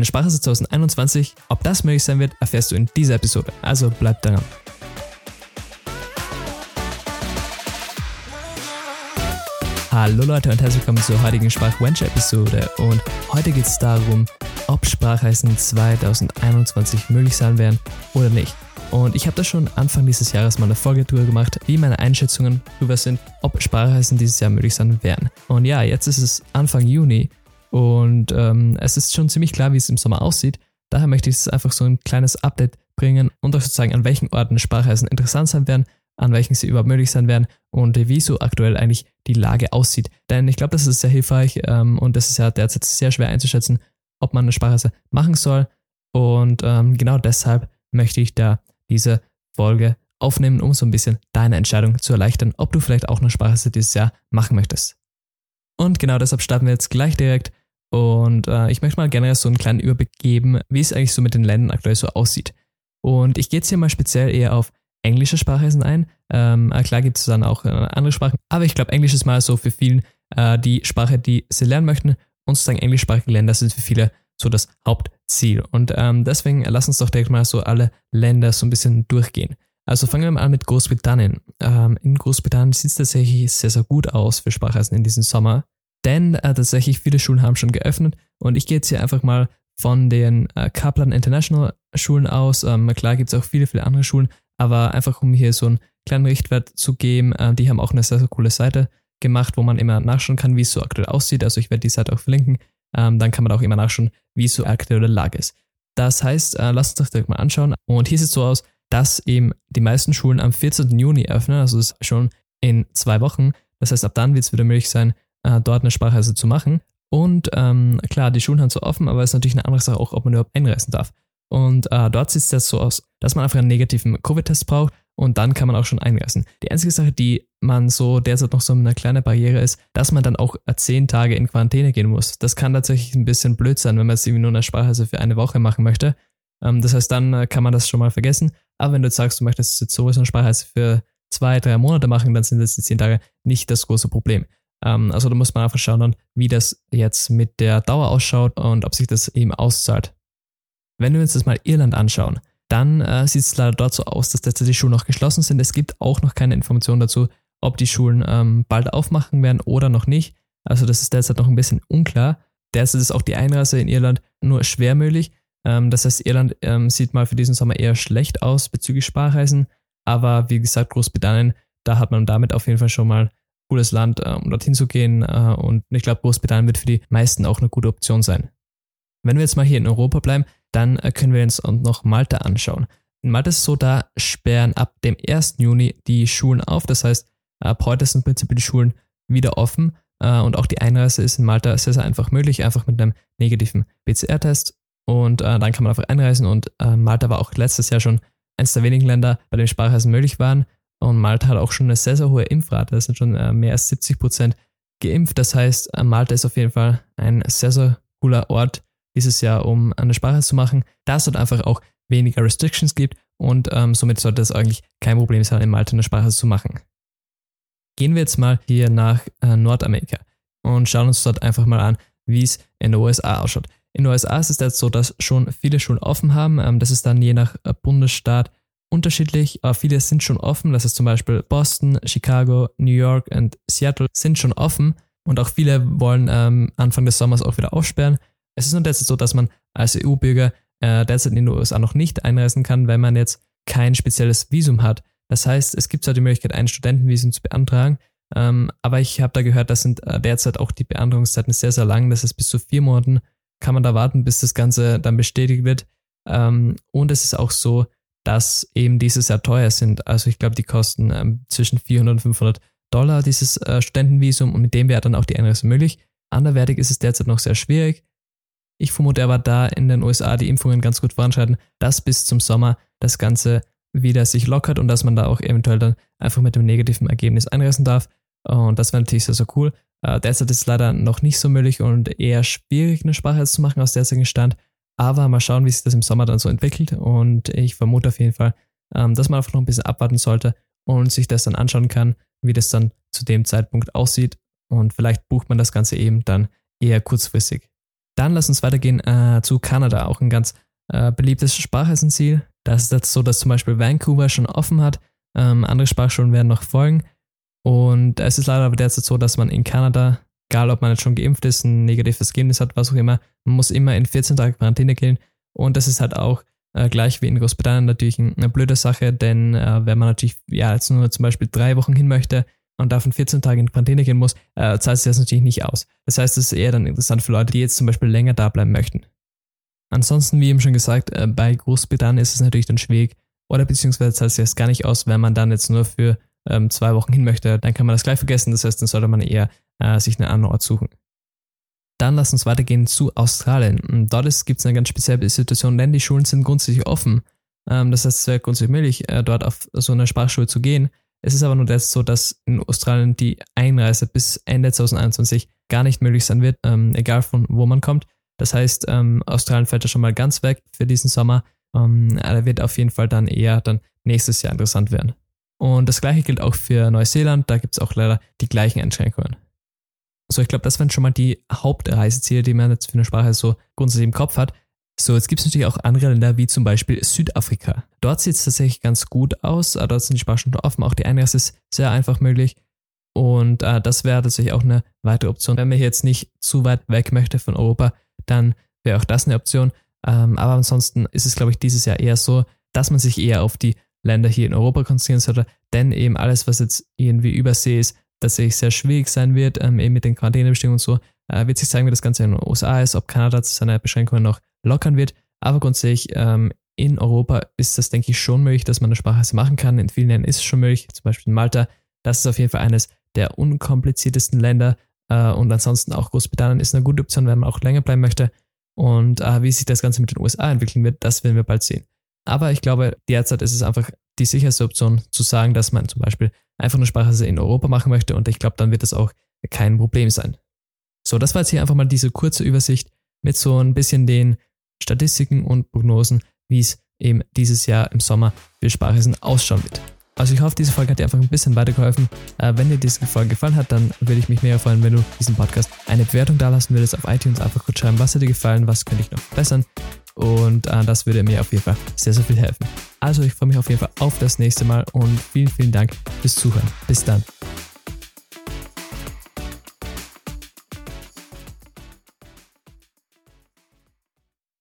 eine Sprache 2021. Ob das möglich sein wird, erfährst du in dieser Episode. Also bleib dran. Hallo Leute und herzlich willkommen zur heutigen Sprachwench-Episode. Und heute geht es darum, ob Sprachreisen 2021 möglich sein werden oder nicht. Und ich habe da schon Anfang dieses Jahres mal eine Folge drüber gemacht, wie meine Einschätzungen darüber sind, ob Sprachreisen dieses Jahr möglich sein werden. Und ja, jetzt ist es Anfang Juni und ähm, es ist schon ziemlich klar, wie es im Sommer aussieht. Daher möchte ich einfach so ein kleines Update bringen und euch zeigen, an welchen Orten Sprachreisen interessant sein werden, an welchen sie überhaupt möglich sein werden und wie so aktuell eigentlich die Lage aussieht. Denn ich glaube, das ist sehr hilfreich ähm, und das ist ja derzeit sehr schwer einzuschätzen, ob man eine Sprachreise machen soll. Und ähm, genau deshalb möchte ich da diese Folge aufnehmen, um so ein bisschen deine Entscheidung zu erleichtern, ob du vielleicht auch eine Sprachreise dieses Jahr machen möchtest. Und genau deshalb starten wir jetzt gleich direkt. Und äh, ich möchte mal gerne so einen kleinen Überblick geben, wie es eigentlich so mit den Ländern aktuell so aussieht. Und ich gehe jetzt hier mal speziell eher auf englische Sprachreisen ein. Ähm, äh, klar gibt es dann auch äh, andere Sprachen, aber ich glaube, Englisch ist mal so für vielen äh, die Sprache, die sie lernen möchten. Und sozusagen englischsprachige Länder sind für viele so das Hauptziel. Und ähm, deswegen lass uns doch direkt mal so alle Länder so ein bisschen durchgehen. Also fangen wir mal an mit Großbritannien. Ähm, in Großbritannien sieht es tatsächlich sehr, sehr gut aus für Sprachreisen in diesem Sommer. Denn äh, tatsächlich viele Schulen haben schon geöffnet und ich gehe jetzt hier einfach mal von den äh, Kaplan International Schulen aus. Ähm, klar gibt es auch viele, viele andere Schulen, aber einfach um hier so einen kleinen Richtwert zu geben, äh, die haben auch eine sehr, sehr coole Seite gemacht, wo man immer nachschauen kann, wie es so aktuell aussieht. Also ich werde die Seite auch verlinken ähm, dann kann man auch immer nachschauen, wie so aktuelle Lage ist. Das heißt, äh, lasst uns das direkt mal anschauen. Und hier sieht es so aus, dass eben die meisten Schulen am 14. Juni öffnen, also ist schon in zwei Wochen. Das heißt, ab dann wird es wieder möglich sein, äh, dort eine Sprachreise zu machen. Und ähm, klar, die Schulen haben so offen, aber es ist natürlich eine andere Sache auch, ob man überhaupt einreisen darf. Und äh, dort sieht es jetzt so aus, dass man einfach einen negativen Covid-Test braucht und dann kann man auch schon einreisen. Die einzige Sache, die man so derzeit noch so eine kleine Barriere ist, dass man dann auch äh, zehn Tage in Quarantäne gehen muss. Das kann tatsächlich ein bisschen blöd sein, wenn man jetzt irgendwie nur eine Sprachreise für eine Woche machen möchte. Ähm, das heißt, dann äh, kann man das schon mal vergessen. Aber wenn du sagst, du möchtest jetzt sowieso eine Sprachreise für zwei, drei Monate machen, dann sind jetzt die zehn Tage nicht das große Problem. Ähm, also da muss man einfach schauen, wie das jetzt mit der Dauer ausschaut und ob sich das eben auszahlt. Wenn wir uns das mal Irland anschauen, dann äh, sieht es leider dort so aus, dass derzeit die Schulen noch geschlossen sind. Es gibt auch noch keine Informationen dazu, ob die Schulen ähm, bald aufmachen werden oder noch nicht. Also das ist derzeit noch ein bisschen unklar. Derzeit ist auch die Einreise in Irland nur schwer möglich. Ähm, das heißt, Irland ähm, sieht mal für diesen Sommer eher schlecht aus bezüglich Sparreisen. Aber wie gesagt, Großbritannien, da hat man damit auf jeden Fall schon mal cooles Land, äh, um dorthin zu gehen. Äh, und ich glaube, Großbritannien wird für die meisten auch eine gute Option sein. Wenn wir jetzt mal hier in Europa bleiben, dann äh, können wir uns noch Malta anschauen. In Malta ist es so, da sperren ab dem 1. Juni die Schulen auf. Das heißt, ab heute sind im Prinzip die Schulen wieder offen und auch die Einreise ist in Malta sehr, sehr einfach möglich, einfach mit einem negativen PCR-Test. Und dann kann man einfach einreisen und Malta war auch letztes Jahr schon eines der wenigen Länder, bei denen Sprachreisen möglich waren. Und Malta hat auch schon eine sehr, sehr hohe Impfrate. Das sind schon mehr als 70 Prozent geimpft. Das heißt, Malta ist auf jeden Fall ein sehr, sehr cooler Ort, dieses Jahr, um eine Sprache zu machen, da es dort einfach auch weniger Restrictions gibt und ähm, somit sollte es eigentlich kein Problem sein, in Malta eine Sprache zu machen. Gehen wir jetzt mal hier nach äh, Nordamerika und schauen uns dort einfach mal an, wie es in den USA ausschaut. In den USA ist es jetzt so, dass schon viele Schulen offen haben. Ähm, das ist dann je nach äh, Bundesstaat unterschiedlich, aber viele sind schon offen. Das ist zum Beispiel Boston, Chicago, New York und Seattle sind schon offen und auch viele wollen ähm, Anfang des Sommers auch wieder aufsperren. Es ist nur derzeit so, dass man als EU-Bürger äh, derzeit in den USA noch nicht einreisen kann, weil man jetzt kein spezielles Visum hat. Das heißt, es gibt zwar die Möglichkeit, ein Studentenvisum zu beantragen, ähm, aber ich habe da gehört, das sind äh, derzeit auch die Beantragungszeiten sehr, sehr lang. Das ist bis zu vier Monaten kann man da warten, bis das Ganze dann bestätigt wird. Ähm, und es ist auch so, dass eben dieses Jahr teuer sind. Also ich glaube, die kosten ähm, zwischen 400 und 500 Dollar, dieses äh, Studentenvisum, und mit dem wäre dann auch die Einreise möglich. Anderweitig ist es derzeit noch sehr schwierig. Ich vermute aber, da in den USA die Impfungen ganz gut voranschreiten, dass bis zum Sommer das Ganze wieder sich lockert und dass man da auch eventuell dann einfach mit dem negativen Ergebnis einreisen darf. Und das wäre natürlich sehr, sehr cool. Äh, derzeit ist es leider noch nicht so möglich und eher schwierig, eine Sprache zu machen aus derzeitigen Stand. Aber mal schauen, wie sich das im Sommer dann so entwickelt. Und ich vermute auf jeden Fall, ähm, dass man einfach noch ein bisschen abwarten sollte und sich das dann anschauen kann, wie das dann zu dem Zeitpunkt aussieht. Und vielleicht bucht man das Ganze eben dann eher kurzfristig. Dann lass uns weitergehen äh, zu Kanada, auch ein ganz äh, beliebtes Sprachessenziel. Da ist es so, dass zum Beispiel Vancouver schon offen hat. Ähm, andere Sprachschulen werden noch folgen. Und es ist leider aber derzeit so, dass man in Kanada, egal ob man jetzt schon geimpft ist, ein negatives Ergebnis hat, was auch immer, man muss immer in 14 Tage Quarantäne gehen. Und das ist halt auch äh, gleich wie in Großbritannien natürlich eine blöde Sache, denn äh, wenn man natürlich ja jetzt nur zum Beispiel drei Wochen hin möchte und davon 14 Tage in Quarantäne gehen muss, äh, zahlt sich das natürlich nicht aus. Das heißt, es ist eher dann interessant für Leute, die jetzt zum Beispiel länger da bleiben möchten. Ansonsten, wie eben schon gesagt, äh, bei Großbritannien ist es natürlich dann schwierig, oder beziehungsweise zahlt sich das gar nicht aus, wenn man dann jetzt nur für ähm, zwei Wochen hin möchte, dann kann man das gleich vergessen. Das heißt, dann sollte man eher äh, sich einen anderen Ort suchen. Dann lass uns weitergehen zu Australien. Dort gibt es eine ganz spezielle Situation, denn die Schulen sind grundsätzlich offen. Ähm, das heißt, es wäre grundsätzlich möglich, äh, dort auf so eine Sprachschule zu gehen. Es ist aber nur das so, dass in Australien die Einreise bis Ende 2021 gar nicht möglich sein wird, ähm, egal von wo man kommt. Das heißt, ähm, Australien fällt da schon mal ganz weg für diesen Sommer. Ähm, er wird auf jeden Fall dann eher dann nächstes Jahr interessant werden. Und das gleiche gilt auch für Neuseeland, da gibt es auch leider die gleichen Einschränkungen. So, ich glaube, das waren schon mal die Hauptreiseziele, die man jetzt für eine Sprache so grundsätzlich im Kopf hat. So, jetzt gibt es natürlich auch andere Länder, wie zum Beispiel Südafrika. Dort sieht es tatsächlich ganz gut aus. Äh, dort sind die Sprachstunden offen, auch die Einreise ist sehr einfach möglich. Und äh, das wäre tatsächlich auch eine weitere Option. Wenn man jetzt nicht zu weit weg möchte von Europa, dann wäre auch das eine Option. Ähm, aber ansonsten ist es, glaube ich, dieses Jahr eher so, dass man sich eher auf die Länder hier in Europa konzentrieren sollte, denn eben alles, was jetzt irgendwie übersee ist, tatsächlich sehr schwierig sein wird, ähm, eben mit den Quarantänebestimmungen und so. Äh, wird sich zeigen, wie das Ganze in den USA ist, ob Kanada seine Beschränkungen noch lockern wird. Aber grundsätzlich ähm, in Europa ist das, denke ich, schon möglich, dass man eine Sprachreise machen kann. In vielen Ländern ist es schon möglich, zum Beispiel in Malta. Das ist auf jeden Fall eines der unkompliziertesten Länder. Äh, und ansonsten auch Großbritannien ist eine gute Option, wenn man auch länger bleiben möchte. Und äh, wie sich das Ganze mit den USA entwickeln wird, das werden wir bald sehen. Aber ich glaube, derzeit ist es einfach die sicherste Option zu sagen, dass man zum Beispiel einfach eine Sprachreise in Europa machen möchte und ich glaube, dann wird das auch kein Problem sein. So, das war jetzt hier einfach mal diese kurze Übersicht mit so ein bisschen den Statistiken und Prognosen, wie es eben dieses Jahr im Sommer für Sprachreisen ausschauen wird. Also ich hoffe, diese Folge hat dir einfach ein bisschen weitergeholfen. Äh, wenn dir diese Folge gefallen hat, dann würde ich mich mega freuen, wenn du diesen Podcast eine Bewertung da lassen würdest auf iTunes. Einfach kurz schreiben, was hat dir gefallen, was könnte ich noch verbessern. Und äh, das würde mir auf jeden Fall sehr, sehr viel helfen. Also ich freue mich auf jeden Fall auf das nächste Mal und vielen, vielen Dank fürs Zuhören. Bis dann.